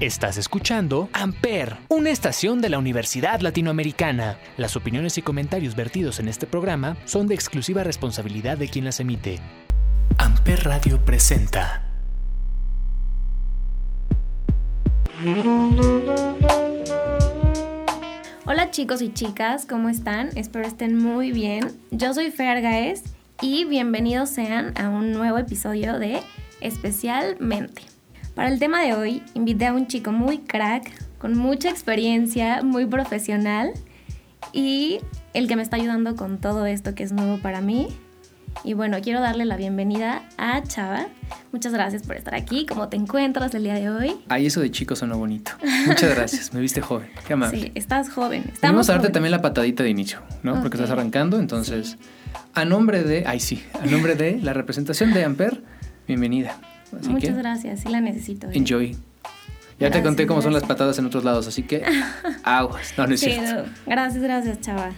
Estás escuchando Amper, una estación de la Universidad Latinoamericana. Las opiniones y comentarios vertidos en este programa son de exclusiva responsabilidad de quien las emite. Amper Radio presenta. Hola chicos y chicas, ¿cómo están? Espero estén muy bien. Yo soy Fer Gaez y bienvenidos sean a un nuevo episodio de Especialmente. Para el tema de hoy, invité a un chico muy crack, con mucha experiencia, muy profesional y el que me está ayudando con todo esto que es nuevo para mí. Y bueno, quiero darle la bienvenida a Chava. Muchas gracias por estar aquí. ¿Cómo te encuentras el día de hoy? Ay, eso de chico sonó bonito. Muchas gracias. Me viste joven. Qué amable. Sí, estás joven. Vamos a darte también la patadita de inicio, ¿no? Porque estás arrancando. Entonces, a nombre de. Ay, sí. A nombre de la representación de Amper, bienvenida. Muchas gracias, sí la necesito. ¿eh? Enjoy. Ya te conté cómo son las patadas en otros lados, así que aguas. No, no es cierto. Gracias, gracias, chava.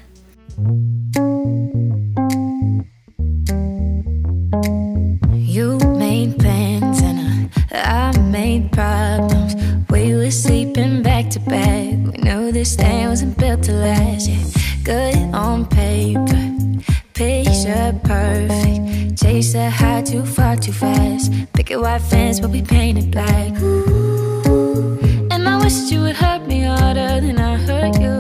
You made plans and I, I made problems. We were sleeping back to back. We knew this thing wasn't built to last. Yeah, good on paper, picture perfect. Chase the high too far too fast. Picket white fence, but we painted black. Ooh, and I wish you would hurt me harder than I hurt you.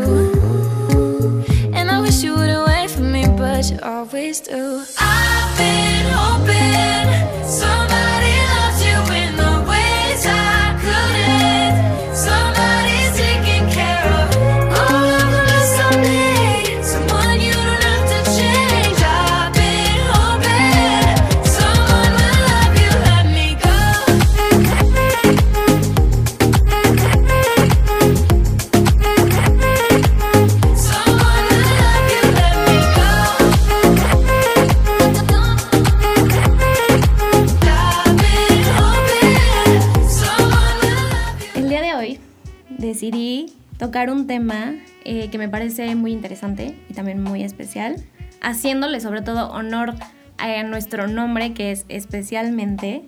And I wish you would wait for me, but you always do. I've been hoping somebody tocar un tema eh, que me parece muy interesante y también muy especial, haciéndole sobre todo honor a nuestro nombre que es especialmente,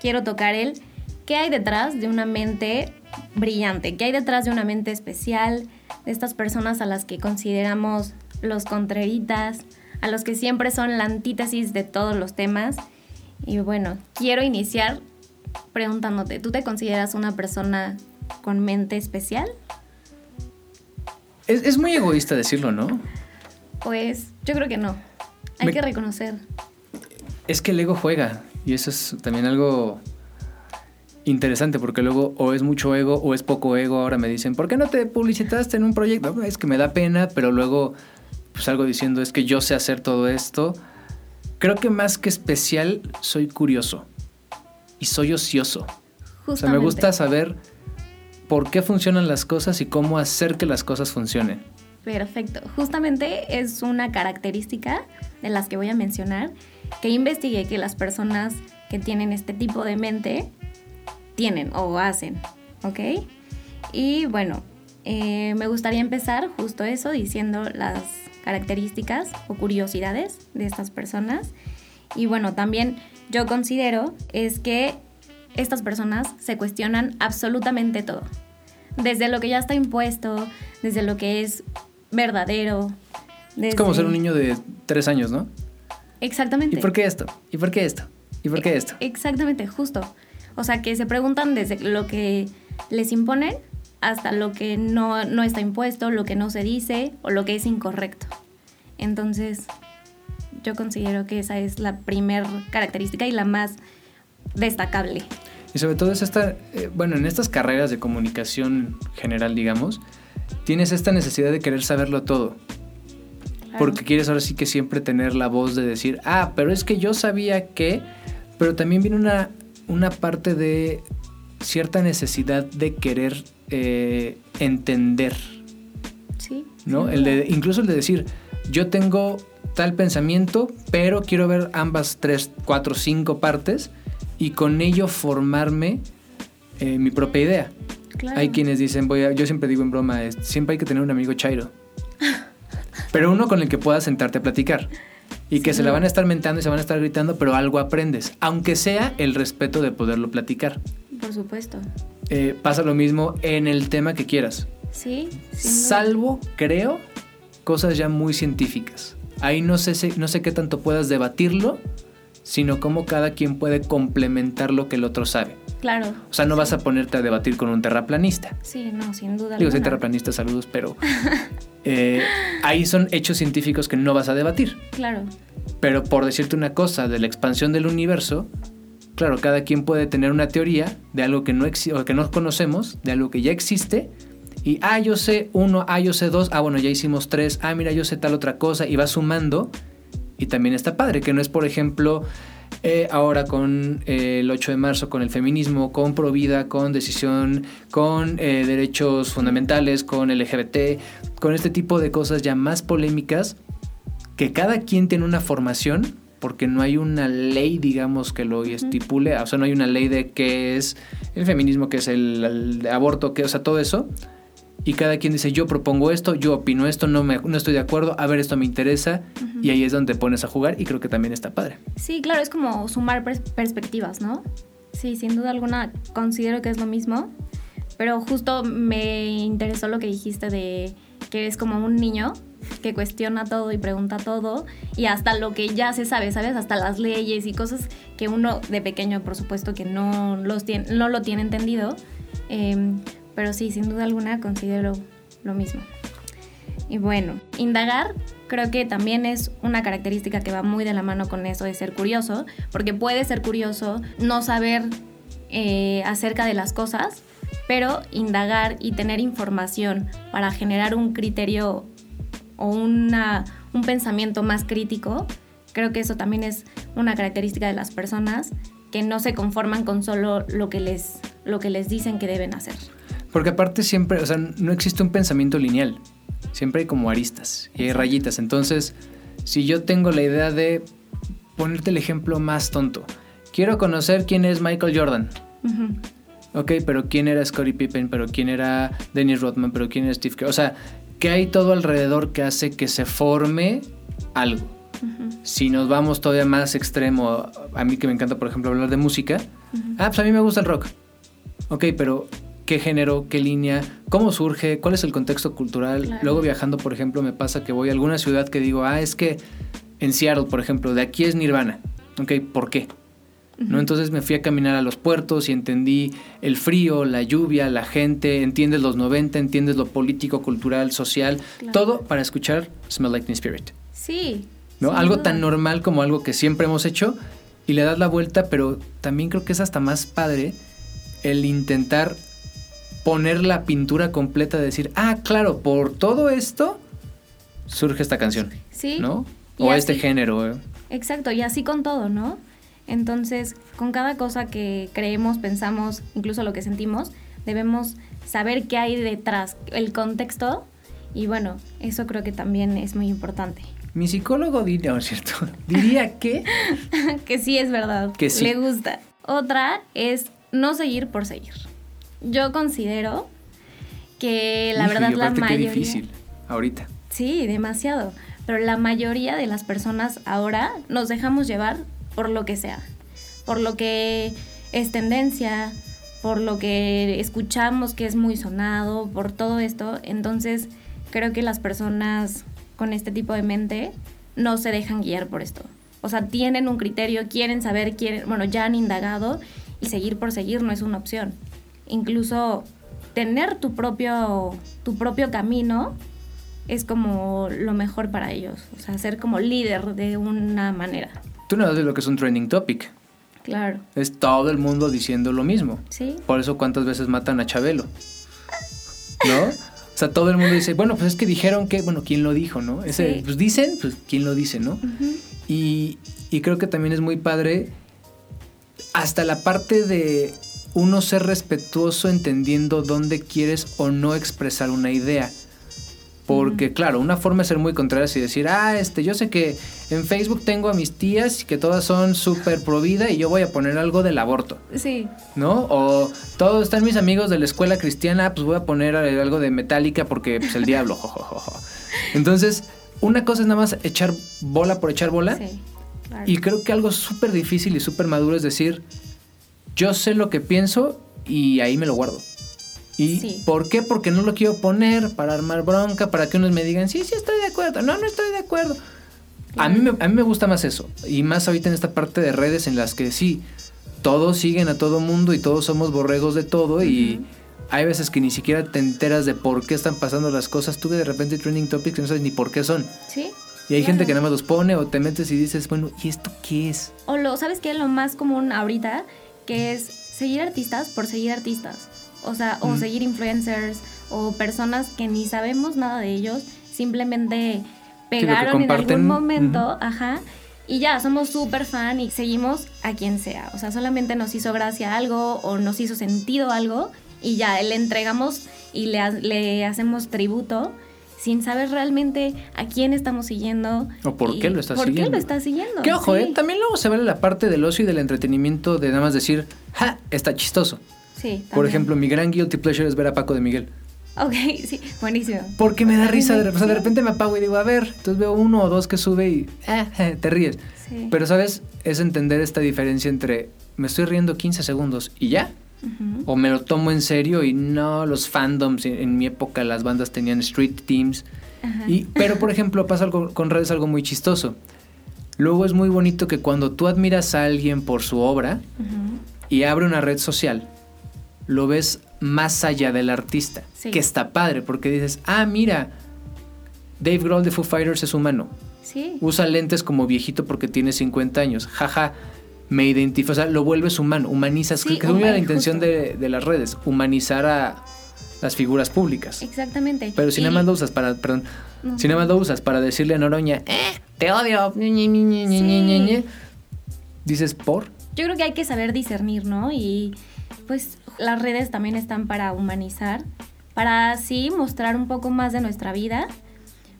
quiero tocar el qué hay detrás de una mente brillante, qué hay detrás de una mente especial, de estas personas a las que consideramos los contreritas, a los que siempre son la antítesis de todos los temas. Y bueno, quiero iniciar preguntándote, ¿tú te consideras una persona con mente especial? Es, es muy egoísta decirlo, ¿no? Pues yo creo que no. Hay Me- que reconocer. Es que el ego juega. Y eso es también algo interesante porque luego o es mucho ego o es poco ego. Ahora me dicen, ¿por qué no te publicitaste en un proyecto? Es que me da pena, pero luego pues algo diciendo es que yo sé hacer todo esto. Creo que más que especial, soy curioso y soy ocioso. O sea, me Justamente. gusta saber por qué funcionan las cosas y cómo hacer que las cosas funcionen. Perfecto. Justamente es una característica de las que voy a mencionar que investigué que las personas que tienen este tipo de mente tienen o hacen, ¿ok? Y bueno, eh, me gustaría empezar justo eso diciendo las características o curiosidades de estas personas. Y bueno, también yo considero es que estas personas se cuestionan absolutamente todo. Desde lo que ya está impuesto, desde lo que es verdadero. Es como ser un niño de tres años, ¿no? Exactamente. ¿Y por qué esto? ¿Y por qué esto? ¿Y por qué esto? Exactamente, justo. O sea, que se preguntan desde lo que les imponen hasta lo que no, no está impuesto, lo que no se dice o lo que es incorrecto. Entonces, yo considero que esa es la primer característica y la más destacable. Y sobre todo es esta, eh, bueno, en estas carreras de comunicación general, digamos, tienes esta necesidad de querer saberlo todo. Claro. Porque quieres ahora sí que siempre tener la voz de decir, ah, pero es que yo sabía que, pero también viene una, una parte de cierta necesidad de querer eh, entender, Sí. ¿no? El de, incluso el de decir, yo tengo tal pensamiento, pero quiero ver ambas, tres, cuatro, cinco partes y con ello formarme eh, mi propia idea. Claro. Hay quienes dicen, voy a, yo siempre digo en broma, es, siempre hay que tener un amigo chairo. Pero uno con el que puedas sentarte a platicar. Y que se la van a estar mentando y se van a estar gritando, pero algo aprendes. Aunque sea el respeto de poderlo platicar. Por supuesto. Eh, pasa lo mismo en el tema que quieras. Sí. Salvo, creo, cosas ya muy científicas. Ahí no sé, no sé qué tanto puedas debatirlo, sino cómo cada quien puede complementar lo que el otro sabe. Claro. O sea, no vas a ponerte a debatir con un terraplanista. Sí, no, sin duda. Digo, soy terraplanista, saludos, pero eh, ahí son hechos científicos que no vas a debatir. Claro. Pero por decirte una cosa de la expansión del universo, claro, cada quien puede tener una teoría de algo que no, o que no conocemos, de algo que ya existe. Y, ah, yo sé uno, ah, yo sé dos, ah, bueno, ya hicimos tres, ah, mira, yo sé tal otra cosa, y va sumando. Y también está padre, que no es, por ejemplo, eh, ahora con eh, el 8 de marzo, con el feminismo, con Provida, con decisión, con eh, derechos fundamentales, con LGBT, con este tipo de cosas ya más polémicas, que cada quien tiene una formación, porque no hay una ley, digamos, que lo estipule, o sea, no hay una ley de qué es el feminismo, qué es el, el aborto, qué, o sea, todo eso. Y cada quien dice, yo propongo esto, yo opino esto, no, me, no estoy de acuerdo, a ver, esto me interesa. Y ahí es donde te pones a jugar y creo que también está padre. Sí, claro, es como sumar pers- perspectivas, ¿no? Sí, sin duda alguna considero que es lo mismo, pero justo me interesó lo que dijiste de que eres como un niño que cuestiona todo y pregunta todo y hasta lo que ya se sabe, ¿sabes? Hasta las leyes y cosas que uno de pequeño, por supuesto, que no, los tiene, no lo tiene entendido, Em, pero sí, sin duda alguna considero lo mismo. Y bueno, indagar creo que también es una característica que va muy de la mano con eso de ser curioso, porque puede ser curioso no saber eh, acerca de las cosas, pero indagar y tener información para generar un criterio o una, un pensamiento más crítico, creo que eso también es una característica de las personas que no se conforman con solo lo que les, lo que les dicen que deben hacer. Porque aparte siempre, o sea, no existe un pensamiento lineal. Siempre hay como aristas y hay rayitas. Entonces, si yo tengo la idea de ponerte el ejemplo más tonto. Quiero conocer quién es Michael Jordan. Ujú. Ok, pero quién era Scottie Pippen, pero quién era Dennis Rodman, pero quién era Steve Kerr. O sea, que hay todo alrededor que hace que se forme algo. Si nos vamos todavía más extremo, a mí que me encanta, por ejemplo, hablar de música. Ah, pues a mí me gusta el rock. Ok, pero ¿qué género, qué línea, cómo surge, cuál es el contexto cultural? Claro. Luego viajando, por ejemplo, me pasa que voy a alguna ciudad que digo, ah, es que en Seattle, por ejemplo, de aquí es Nirvana. Ok, ¿por qué? ¿no? Entonces me fui a caminar a los puertos y entendí el frío, la lluvia, la gente, entiendes los 90, entiendes lo político, cultural, social, Claro. todo para escuchar Smell Like Teen Spirit. Sí. ¿no? Algo duda. tan normal como algo que siempre hemos hecho y le das la vuelta, pero también creo que es hasta más padre el intentar poner la pintura completa de decir, ah, claro, por todo esto surge esta canción, Sí. ¿no? O así- este género. ¿eh? Exacto, y así con todo, ¿no? Entonces, con cada cosa que creemos, pensamos, incluso lo que sentimos, debemos saber qué hay detrás, el contexto, y bueno, eso creo que también es muy importante. Mi psicólogo diría, no es cierto, diría que que sí es verdad, Que sí. le gusta. Otra es no seguir por seguir. Yo considero que la Híjole, verdad la aparte qué mayoría... difícil ahorita. Sí, demasiado. Pero la mayoría de las personas ahora nos dejamos llevar por lo que sea. Por lo que es tendencia, por lo que escuchamos que es muy sonado, por todo esto. Entonces, creo que las personas con este tipo de mente no se dejan guiar por esto. O sea, tienen un criterio, quieren saber, quieren, bueno, ya han indagado y seguir por seguir no es una opción. Incluso tener tu propio, tu propio camino es como lo mejor para ellos. O sea, ser como líder de una manera. Tú no sabes lo que es un trending topic. Claro. Es todo el mundo diciendo lo mismo. Sí. Por eso cuántas veces matan a Chabelo. ¿No? O sea, todo el mundo dice, bueno, pues es que dijeron que, bueno, ¿quién lo dijo, no? Ese, Sí. Pues dicen, pues ¿quién lo dice, no? Y, y creo que también es muy padre hasta la parte de uno ser respetuoso entendiendo dónde quieres o no expresar una idea. Porque, claro, una forma es ser muy contraria y decir, ah, este, yo sé que en Facebook tengo a mis tías y que todas son súper pro vida y yo voy a poner algo del aborto. Sí. ¿no? O todos están mis amigos de la escuela cristiana, pues voy a poner eh, algo de metálica porque pues el diablo. Entonces, una cosa es nada más echar bola por echar bola. Sí. Claro. Y creo que algo súper difícil y súper maduro es decir, yo sé lo que pienso y ahí me lo guardo. ¿Y Sí. por qué? Porque no lo quiero poner para armar bronca, para que unos me digan, sí, sí, estoy de acuerdo, no, no estoy de acuerdo. A mí, me, a mí me gusta más eso. Y más ahorita en esta parte de redes en las que sí, todos siguen a todo mundo y todos somos borregos de todo y hay veces que ni siquiera te enteras de por qué están pasando las cosas. Tú de repente trending topics y no sabes ni por qué son. Sí. Y hay Claro. gente que nada más los pone o te metes y dices, bueno, ¿y esto qué es? O lo, ¿sabes qué? Lo más común ahorita, que es seguir artistas por seguir artistas. O sea, o seguir influencers o personas que ni sabemos nada de ellos, simplemente pegaron en algún momento, ajá, y ya, somos súper fan y seguimos a quien sea. O sea, solamente nos hizo gracia algo o nos hizo sentido algo y ya le entregamos y le hacemos tributo sin saber realmente a quién estamos siguiendo. O por qué lo estás ¿Por qué siguiendo. lo estás siguiendo? Que ojo, Sí. ¿eh? También luego se vale la parte del ocio y del entretenimiento de nada más decir, ja, está chistoso. Sí, Por ejemplo, mi gran guilty pleasure es ver a Paco de Miguel. Ok, sí, buenísimo. Porque me da risa, de, o sea, de repente me apago y digo, a ver, entonces veo uno o dos que sube y ah, eh, te ríes. Sí. Pero, ¿sabes? Es entender esta diferencia entre me estoy riendo 15 segundos y ya. O me lo tomo en serio y no, los fandoms, en, en mi época las bandas tenían street teams. Y, pero, por ejemplo, pasa algo con redes algo muy chistoso. Luego es muy bonito que cuando tú admiras a alguien por su obra y abre una red social, lo ves más allá del artista. Sí. Que está padre porque dices, ah, mira, Dave Grohl de Foo Fighters es humano. Sí. Usa lentes como viejito porque tiene 50 años. Jaja, me identifico. O sea, lo vuelves humano, humanizas. Sí, que es la intención de, de las redes, humanizar a las figuras públicas. Exactamente. Pero si Y- nada más lo usas para, perdón, No. si nada más lo usas para decirle a Noroña, eh, te odio, Sí. ñe, ñe", dices, ¿por? Yo creo que hay que saber discernir, ¿no? Y pues las redes también están para humanizar, para así mostrar un poco más de nuestra vida,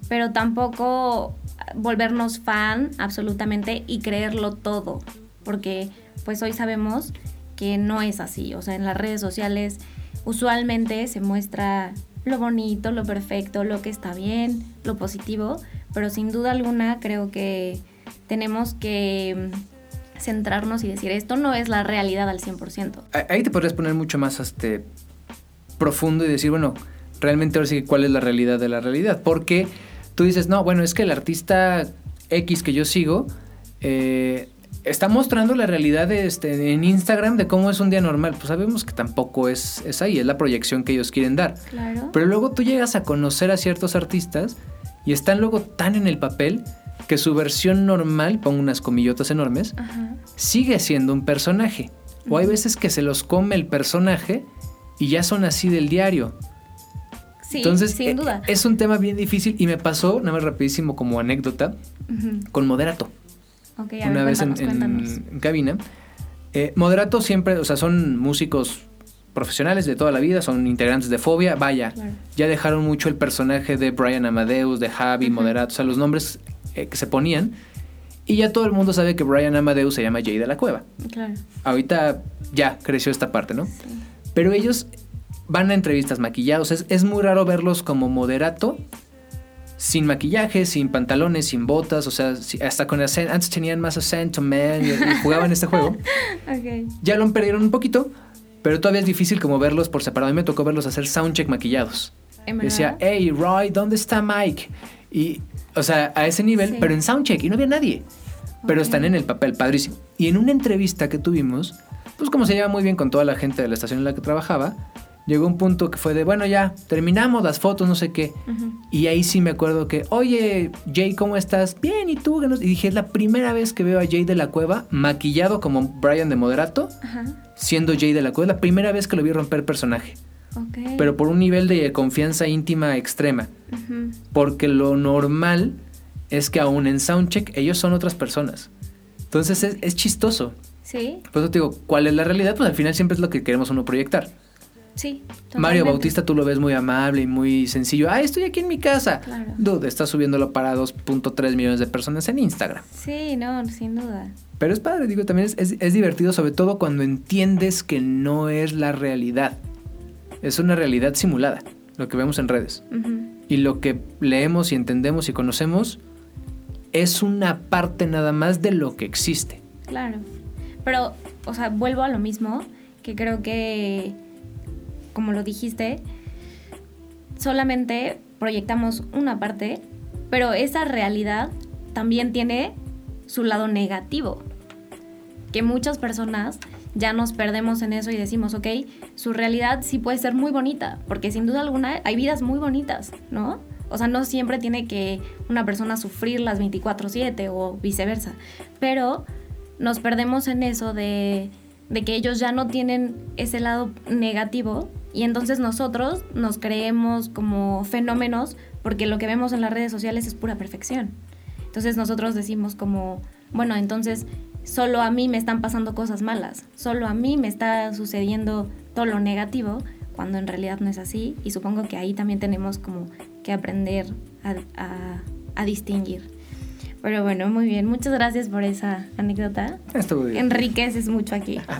pero tampoco volvernos fan absolutamente y creerlo todo, porque pues hoy sabemos que no es así, o sea, en las redes sociales usualmente se muestra lo bonito, lo perfecto, lo que está bien, lo positivo, pero sin duda alguna creo que tenemos que mm, centrarnos y decir, esto no es la realidad al 100%. A- Ahí te podrías poner mucho más este, profundo y decir, bueno, realmente ahora sí cuál es la realidad de la realidad. Porque tú dices, no, bueno, es que el artista X que yo sigo eh, está mostrando la realidad de este, en Instagram de cómo es un día normal. Pues sabemos que tampoco es, es ahí, es la proyección que ellos quieren dar. Claro. Pero luego tú llegas a conocer a ciertos artistas y están luego tan en el papel que su versión normal, pongo unas comillotas enormes, Ajá. sigue siendo un personaje. O hay veces que se los come el personaje y ya son así del diario. Sí, Entonces, sin eh, duda. es un tema bien difícil y me pasó, nada más rapidísimo como anécdota, con Moderato. Ok, a una ver, vez en, en- en cabina. Eh, Moderato siempre, o sea, son músicos profesionales de toda la vida, son integrantes de Fobia, vaya, Claro. ya dejaron mucho el personaje de Brian Amadeus, de Javi. Moderato, o sea, los nombres eh, que se ponían. Y ya todo el mundo sabe que Brian Amadeus se llama Jay de la Cueva. Claro. Ahorita ya creció esta parte, ¿no? Sí. Pero ellos van a entrevistas maquillados. Es, es muy raro verlos como moderato, sin maquillaje, sin pantalones, sin botas. O sea, hasta con acento. Antes tenían más acento, man, y, y jugaban este juego. Ok. Ya lo perdieron un poquito, pero todavía es difícil como verlos por separado. A mí me tocó verlos hacer soundcheck maquillados. ¿En Decía, hey, Roy, ¿dónde está Mike? Y, o sea, a ese nivel, Sí. pero en soundcheck y no había nadie. Pero Ok. están en el papel, padrísimo. Y en una entrevista que tuvimos, pues como se lleva muy bien con toda la gente de la estación en la que trabajaba, llegó un punto que fue de, bueno, ya, terminamos las fotos, no sé qué. Y ahí sí me acuerdo que, oye, Jay, ¿cómo estás? Bien, ¿y tú? Y dije, es la primera vez que veo a Jay de la Cueva maquillado como Brian de Moderato, siendo Jay de la Cueva. Es la primera vez que lo vi romper personaje, Ok. pero por un nivel de confianza íntima extrema. Porque lo normal es que aún en Soundcheck ellos son otras personas. Entonces es, es chistoso. Sí, Por eso te digo, ¿cuál es la realidad? Pues al final siempre es lo que queremos uno proyectar. Sí. Mario. Bautista tú lo ves muy amable y muy sencillo. Ah, estoy aquí en mi casa. Claro. Dude, está subiéndolo para 2.3 millones de personas en Instagram. Sí, no, sin duda. Pero es padre, digo, también es, es- es divertido, sobre todo cuando entiendes que no es la realidad. Es una realidad simulada, lo que vemos en redes. Y lo que leemos y entendemos y conocemos es una parte nada más de lo que existe. Claro. Pero, o sea, vuelvo a lo mismo, que creo que, como lo dijiste, solamente proyectamos una parte, pero esa realidad también tiene su lado negativo, que muchas personas ya nos perdemos en eso y decimos, ok, su realidad sí puede ser muy bonita, porque sin duda alguna hay vidas muy bonitas, ¿no? O sea, no siempre tiene que una persona sufrir las 24/7 o viceversa, pero nos perdemos en eso de, de que ellos ya no tienen ese lado negativo y entonces nosotros nos creemos como fenómenos porque lo que vemos en las redes sociales es pura perfección. Entonces nosotros decimos como, bueno, entonces solo a mí me están pasando cosas malas, solo a mí me está sucediendo todo lo negativo, cuando en realidad no es así. Y supongo que ahí también tenemos como que aprender a, distinguir. Pero bueno, muy bien. Muchas gracias por esa anécdota. Estuvo bien. Enriqueces mucho aquí.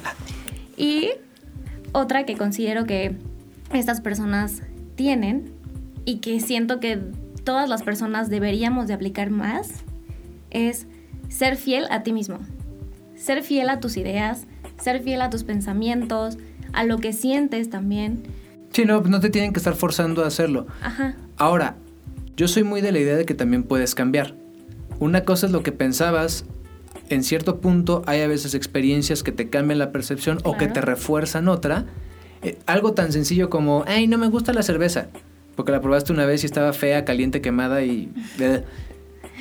Y otra que considero que estas personas tienen y que siento que todas las personas deberíamos de aplicar más es ser fiel a ti mismo. Ser fiel a tus ideas, ser fiel a tus pensamientos, a lo que sientes también. Sí, no, no te tienen que estar forzando a hacerlo. Ajá. Ahora, yo soy muy de la idea de que también puedes cambiar. Una cosa es lo que pensabas, en cierto punto hay a veces experiencias que te cambian la percepción o que te refuerzan otra. Eh, algo tan sencillo como, ay, no me gusta la cerveza, porque la probaste una vez y estaba fea, caliente, quemada y...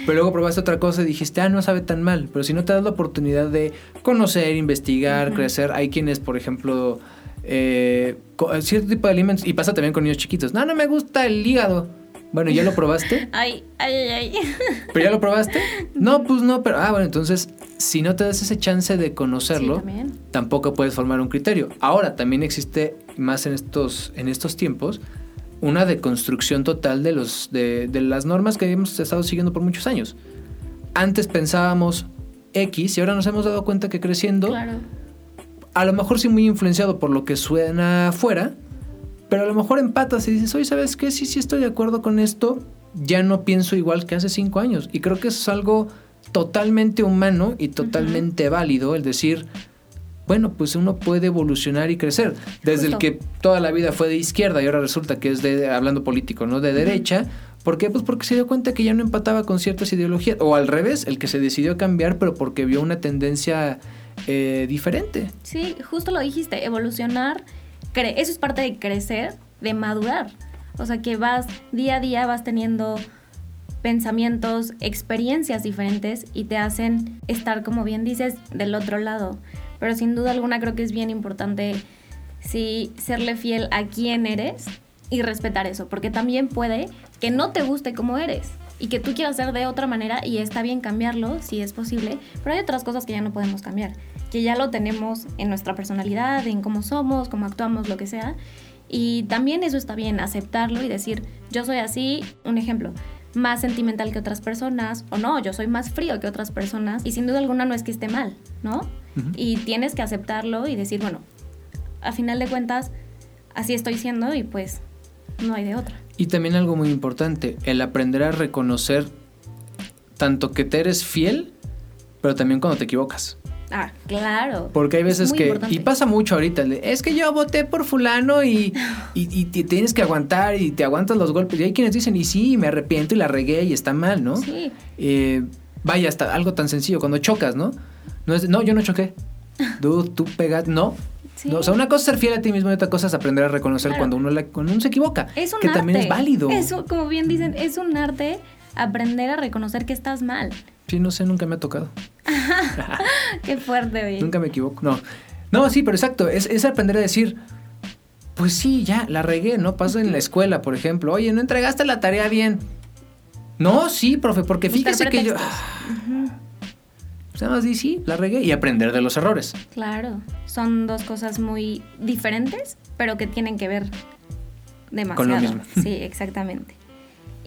Pero luego probaste otra cosa y dijiste, ah, no sabe tan mal. Pero si no te das la oportunidad de conocer, investigar, crecer, hay quienes, por ejemplo, eh, cierto tipo de alimentos, y pasa también con niños chiquitos, no, no me gusta el hígado. Bueno, ¿ya lo probaste? Ay, ay, ay. ¿Pero ya lo probaste? No, pues no, pero... Ah, bueno, entonces, si no te das ese chance de conocerlo, tampoco puedes formar un criterio. Ahora, también existe, más en estos, en estos tiempos, una deconstrucción total de, los, de, de las normas que hemos estado siguiendo por muchos años. Antes pensábamos X y ahora nos hemos dado cuenta que creciendo... Claro. A lo mejor sí muy influenciado por lo que suena afuera, pero a lo mejor empatas y dices, oye, ¿sabes qué? Sí, sí estoy de acuerdo con esto, ya no pienso igual que hace cinco años. Y creo que eso es algo totalmente humano y totalmente válido, el decir, bueno, pues uno puede evolucionar y crecer. Desde el que toda la vida fue de izquierda y ahora resulta que es de, hablando político, ¿no? De derecha. ¿Por qué? Pues porque se dio cuenta que ya no empataba con ciertas ideologías. O al revés, el que se decidió cambiar, pero porque vio una tendencia eh, diferente. Sí, justo lo dijiste, evolucionar eso es parte de crecer, de madurar. O sea, que vas día a día, vas teniendo pensamientos, experiencias diferentes y te hacen estar, como bien dices, del otro lado. Pero sin duda alguna creo que es bien importante sí serle fiel a quién eres y respetar eso, porque también puede que no te guste como eres y que tú quieras ser de otra manera y está bien cambiarlo si es posible, pero hay otras cosas que ya no podemos cambiar que ya lo tenemos en nuestra personalidad, en cómo somos, cómo actuamos, lo que sea. Y también eso está bien, aceptarlo y decir, yo soy así, un ejemplo, más sentimental que otras personas, o no, yo soy más frío que otras personas, y sin duda alguna no es que esté mal, ¿no? Y tienes que aceptarlo y decir, bueno, a final de cuentas, así estoy siendo y pues no hay de otra. Y también algo muy importante, el aprender a reconocer tanto que te eres fiel, pero también cuando te equivocas. Ah, claro. Porque hay veces que, y pasa mucho ahorita, es que yo voté por fulano y, y, tienes que aguantar y te aguantas los golpes. Y hay quienes dicen, y sí, me arrepiento y la regué y está mal, ¿no? Sí. Eh, vaya, hasta algo tan sencillo, cuando chocas, ¿no? No, es, no yo no choqué. Tú, tú pegas, no. o sea, una cosa es ser fiel a ti mismo y otra cosa es aprender a reconocer cuando, uno cuando uno se equivoca. Es un que también es válido. Eso, como bien dicen, es un arte aprender a reconocer que estás mal. Sí, no sé, nunca me ha tocado. Qué fuerte, oye. Nunca me equivoco. No. No, sí, pero exacto. Es, aprender a decir, pues sí, ya, la regué, ¿no? Pasa en la escuela, por ejemplo. Oye, no entregaste la tarea bien. No, sí, profe, porque fíjese que yo. Pues nada más di sí, la regué y aprender de los errores. Claro. Son dos cosas muy diferentes, pero que tienen que ver demasiado. Con lo mismo. Sí, exactamente.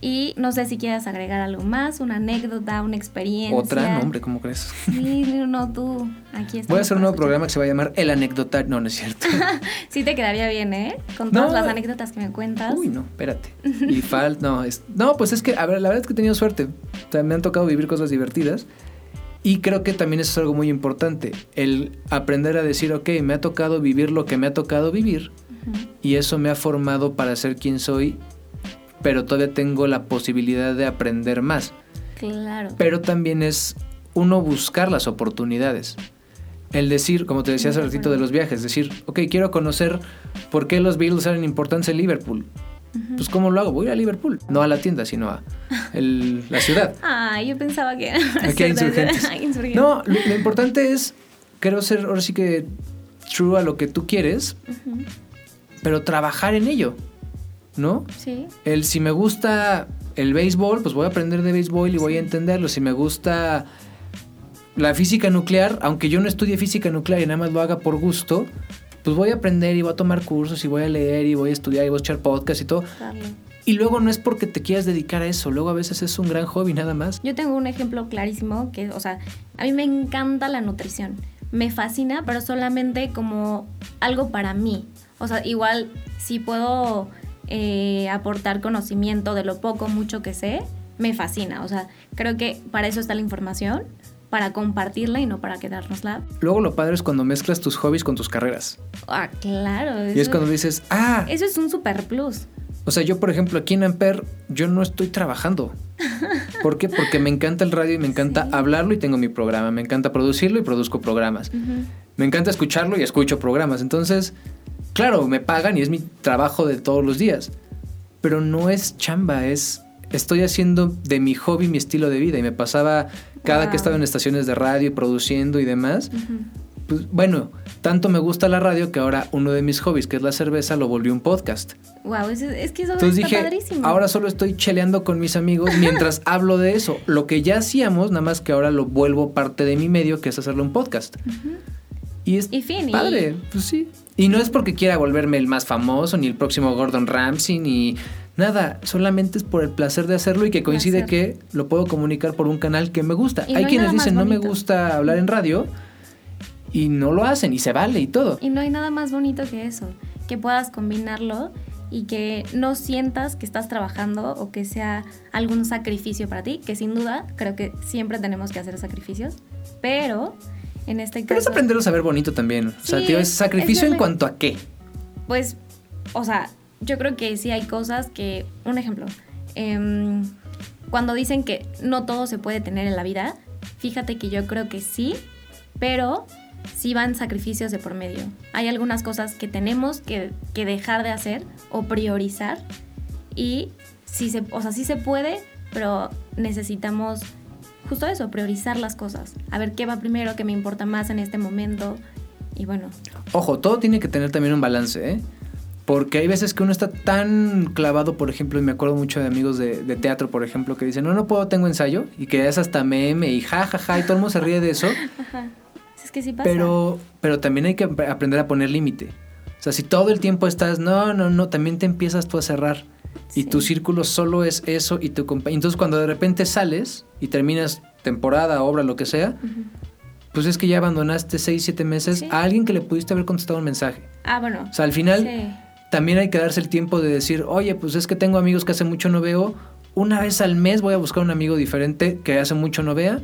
Y no sé si quieras agregar algo más, una anécdota, una experiencia. Otra, no, hombre, ¿cómo crees? Sí, no, tú, aquí Voy a hacer un nuevo programa que se va a llamar El Anecdotario. No, no es cierto. sí te quedaría bien, ¿eh? Con todas las anécdotas que me cuentas. Uy, no, espérate. Y falta, no, es, no, pues es que, a ver, la verdad es que he tenido suerte. O sea, me han tocado vivir cosas divertidas. Y creo que también eso es algo muy importante, el aprender a decir, ok, me ha tocado vivir lo que me ha tocado vivir y eso me ha formado para ser quien soy, pero todavía tengo la posibilidad de aprender más. Claro. Pero también es uno buscar las oportunidades. El decir, como te decía hace ratito de los viajes, decir, ok, quiero conocer por qué los Beatles eran importantes en Liverpool. Pues ¿cómo lo hago? Voy a Liverpool, no a la tienda, sino a el- la ciudad. Ah, yo pensaba que... Aquí hay insurgentes. No, lo, lo importante es, creo ser ahora sí que true a lo que tú quieres, pero trabajar en ello, ¿no? Sí. El si me gusta el béisbol, pues voy a aprender de béisbol y voy a entenderlo. Si me gusta la física nuclear, aunque yo no estudie física nuclear y nada más lo haga por gusto, pues voy a aprender y voy a tomar cursos y voy a leer y voy a estudiar y voy a echar podcast y todo. Y luego no es porque te quieras dedicar a eso, luego a veces es un gran hobby nada más. Yo tengo un ejemplo clarísimo que, o sea, a mí me encanta la nutrición. Me fascina, pero solamente como algo para mí. O sea, igual si puedo eh, aportar conocimiento de lo poco, mucho que sé, me fascina. O sea, creo que para eso está la información, para compartirla y no para quedárnosla. Luego lo padre es cuando mezclas tus hobbies con tus carreras. Ah, claro. Y es cuando dices, ah, Eso es un super plus. O sea, yo, por ejemplo, aquí en Amper, yo no estoy trabajando. ¿Por qué? Porque me encanta el radio y me encanta Sí. hablarlo y tengo mi programa. Me encanta producirlo y produzco programas. Me encanta escucharlo y escucho programas. Entonces, claro, me pagan y es mi trabajo de todos los días. Pero no es chamba, es... Estoy haciendo de mi hobby mi estilo de vida y me pasaba cada Wow. que estaba en estaciones de radio y produciendo y demás. Pues bueno, tanto me gusta la radio que ahora uno de mis hobbies, que es la cerveza, lo volvió un podcast. Wow, es, es que eso Entonces está dije, padrísimo. ahora solo estoy cheleando con mis amigos mientras hablo de eso. Lo que ya hacíamos, nada más que ahora lo vuelvo parte de mi medio, que es hacerlo un podcast. Y es Y fin, y- padre, pues sí. Y no es porque quiera volverme el más famoso, ni el próximo Gordon Ramsay, ni nada. Solamente es por el placer de hacerlo y que coincide Placer. que lo puedo comunicar por un canal que me gusta. Y no hay hay quienes dicen, no me bonito". gusta hablar en radio, y no lo hacen, y se vale y todo. Y no hay nada más bonito que eso, que puedas combinarlo y que no sientas que estás trabajando o que sea algún sacrificio para ti, que sin duda creo que siempre tenemos que hacer sacrificios, pero en este Pero es caso, aprender a saber bonito también. o sea, tío, es sacrificio es en cuanto a qué. pues, o sea, yo creo que sí hay cosas que, un ejemplo, em, cuando dicen que no todo se puede tener en la vida, fíjate que yo creo que sí, pero sí van sacrificios de por medio. Hay algunas cosas que tenemos que, que dejar de hacer o priorizar y sí se, o sea, sí se puede, pero necesitamos justo eso, priorizar las cosas. A ver qué va primero, qué me importa más en este momento y bueno, Ojo, todo tiene que tener también un balance, ¿eh? Porque hay veces que uno está tan clavado, por ejemplo, y me acuerdo mucho de amigos de, de teatro, por ejemplo, que dicen, no, no puedo, tengo ensayo, y que es hasta meme y ja, ja, ja, y todo el mundo se ríe de eso, es que sí pasa. pero, pero también hay que ap- aprender a poner límite. O sea, si todo el tiempo estás, no, no, no, también te empiezas tú a cerrar. Y tu círculo solo es eso y tu compa- Entonces, cuando de repente sales y terminas temporada, obra, lo que sea, pues es que ya abandonaste seis, siete meses Sí. a alguien que le pudiste haber contestado un mensaje. Ah, bueno. O sea, al final Sí. también hay que darse el tiempo de decir, oye, pues es que tengo amigos que hace mucho no veo, una vez al mes voy a buscar un amigo diferente que hace mucho no vea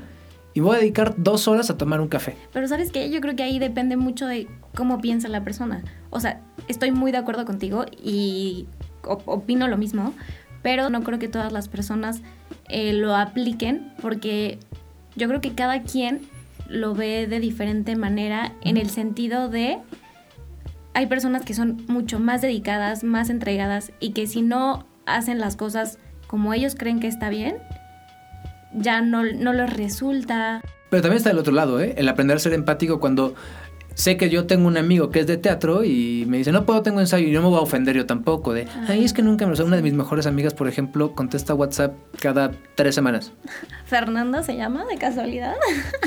y voy a dedicar dos horas a tomar un café. Pero sabes qué, yo creo que ahí depende mucho de cómo piensa la persona. O sea, estoy muy de acuerdo contigo y opino lo mismo, pero no creo que todas las personas eh, lo apliquen porque yo creo que cada quien lo ve de diferente manera en el sentido de hay personas que son mucho más dedicadas, más entregadas y que si no hacen las cosas como ellos creen que está bien, ya no, no les resulta. Pero también está el otro lado, ¿eh? El aprender a ser empático cuando sé que yo tengo un amigo que es de teatro y me dice, no puedo, tengo ensayo y no me voy a ofender yo tampoco. De, ay, es que nunca me lo sé. Una de mis mejores amigas, por ejemplo, contesta WhatsApp cada tres semanas. Fernanda se llama de casualidad.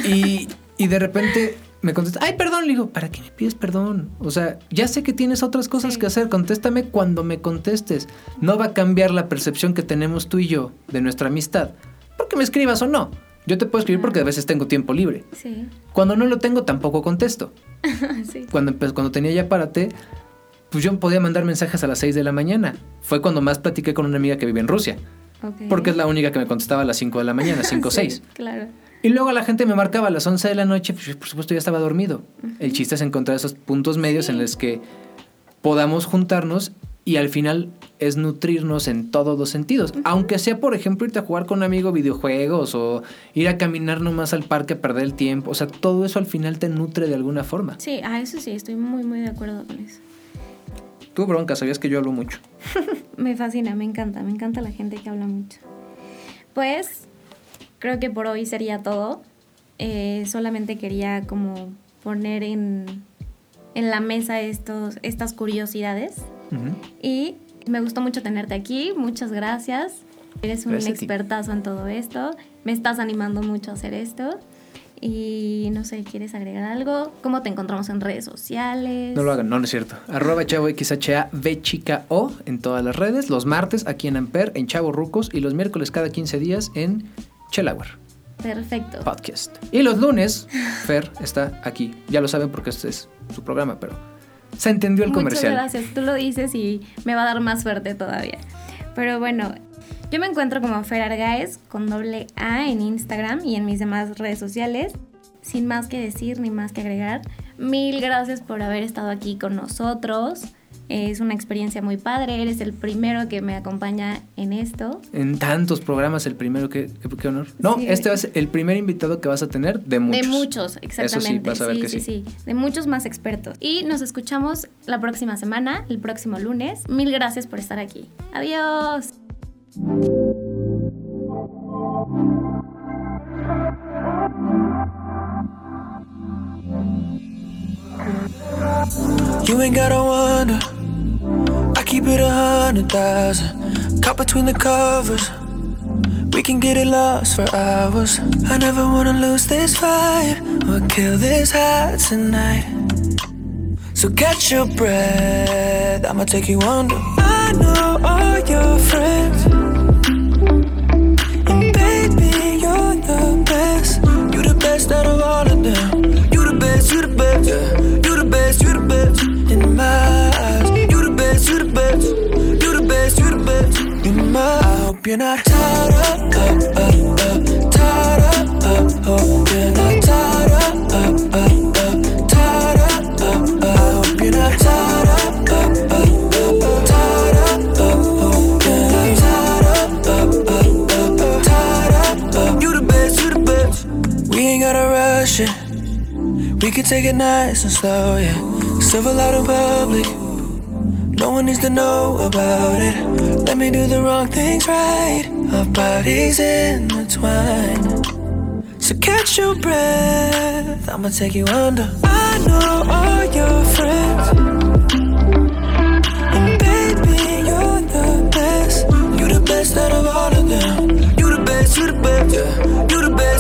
Y, y de repente me contesta, ay, perdón, le digo, ¿para qué me pides perdón? O sea, ya sé que tienes otras cosas Sí. que hacer, contéstame cuando me contestes. No va a cambiar la percepción que tenemos tú y yo de nuestra amistad, porque me escribas o no. Yo te puedo escribir porque a veces tengo tiempo libre. Sí, Cuando no lo tengo, tampoco contesto. sí. Cuando, cuando tenía ya párate, pues yo podía mandar mensajes a las 6 de la mañana. Fue cuando más platiqué con una amiga que vive en Rusia, porque es la única que me contestaba a las 5 de la mañana, 5 o Sí, 6. Claro. Y luego la gente me marcaba a las 11 de la noche, pues yo, por supuesto ya estaba dormido. El chiste es encontrar esos puntos medios en los que podamos juntarnos y al final es nutrirnos en todos los sentidos. Aunque sea, por ejemplo, irte a jugar con un amigo videojuegos o ir a caminar nomás al parque a perder el tiempo. O sea, todo eso al final te nutre de alguna forma. Sí, a eso sí, estoy muy, muy de acuerdo con eso. Tú, bronca, sabías que yo hablo mucho. me fascina, me encanta, me encanta la gente que habla mucho. Pues creo que por hoy sería todo. Eh, solamente quería como poner en, en la mesa estos, estas curiosidades. Y me gustó mucho tenerte aquí. Muchas gracias. Eres un expertazo en todo esto. Me estás animando mucho a hacer esto. Y no sé, ¿quieres agregar algo? ¿Cómo te encontramos en redes sociales? No lo hagan, no, no es cierto. Arroba chavo XHA chica O en todas las redes. Los martes aquí en Amper, en Chavo Rucos. Y los miércoles cada 15 días en Chelauer. Perfecto. Podcast. Y los lunes, Fer está aquí. Ya lo saben porque este es su programa, pero se entendió el comercial. Muchas gracias. Tú lo dices y me va a dar más suerte todavía. Pero bueno, yo me encuentro como Fer Argaez con doble A en Instagram y en mis demás redes sociales. Sin más que decir ni más que agregar, mil gracias por haber estado aquí con nosotros. Es una experiencia muy padre. Eres el primero que me acompaña en esto. En tantos programas, el primero que. Qué honor. No, este va a ser el primer invitado que vas a tener de muchos. De muchos, exactamente. Eso sí, vas a ver que sí, sí. sí. De muchos más expertos. Y nos escuchamos la próxima semana, el próximo lunes. Mil gracias por estar aquí. Adiós. You ain't gotta wonder. Keep it a hundred thousand. Caught between the covers. We can get it lost for hours. I never wanna lose this fight or kill this high tonight. So catch your breath. I'ma take you under. I know all your friends. And baby, you're the best. You the best out of all of them. You the best, you the best. You the best, you the best. In my eyes, best, you the best. You the best. In my I hope you're not tired up, up, up, up, tired up, up, uh, hope you're not tired up, up, up, up, up, up. I hope you're not up, up, up, gotta rush it. We can take it nice and slow, yeah. Civil out in public. No one needs to know about it. Let me do the wrong things right. Our bodies intertwined. So catch your breath. I'ma take you under. I know all your friends. And baby, you're the best. You're the best out of all of them. You're the best, you're the best. You the best, you the best.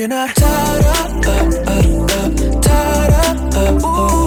You're not tired up, up, up, tired up, up,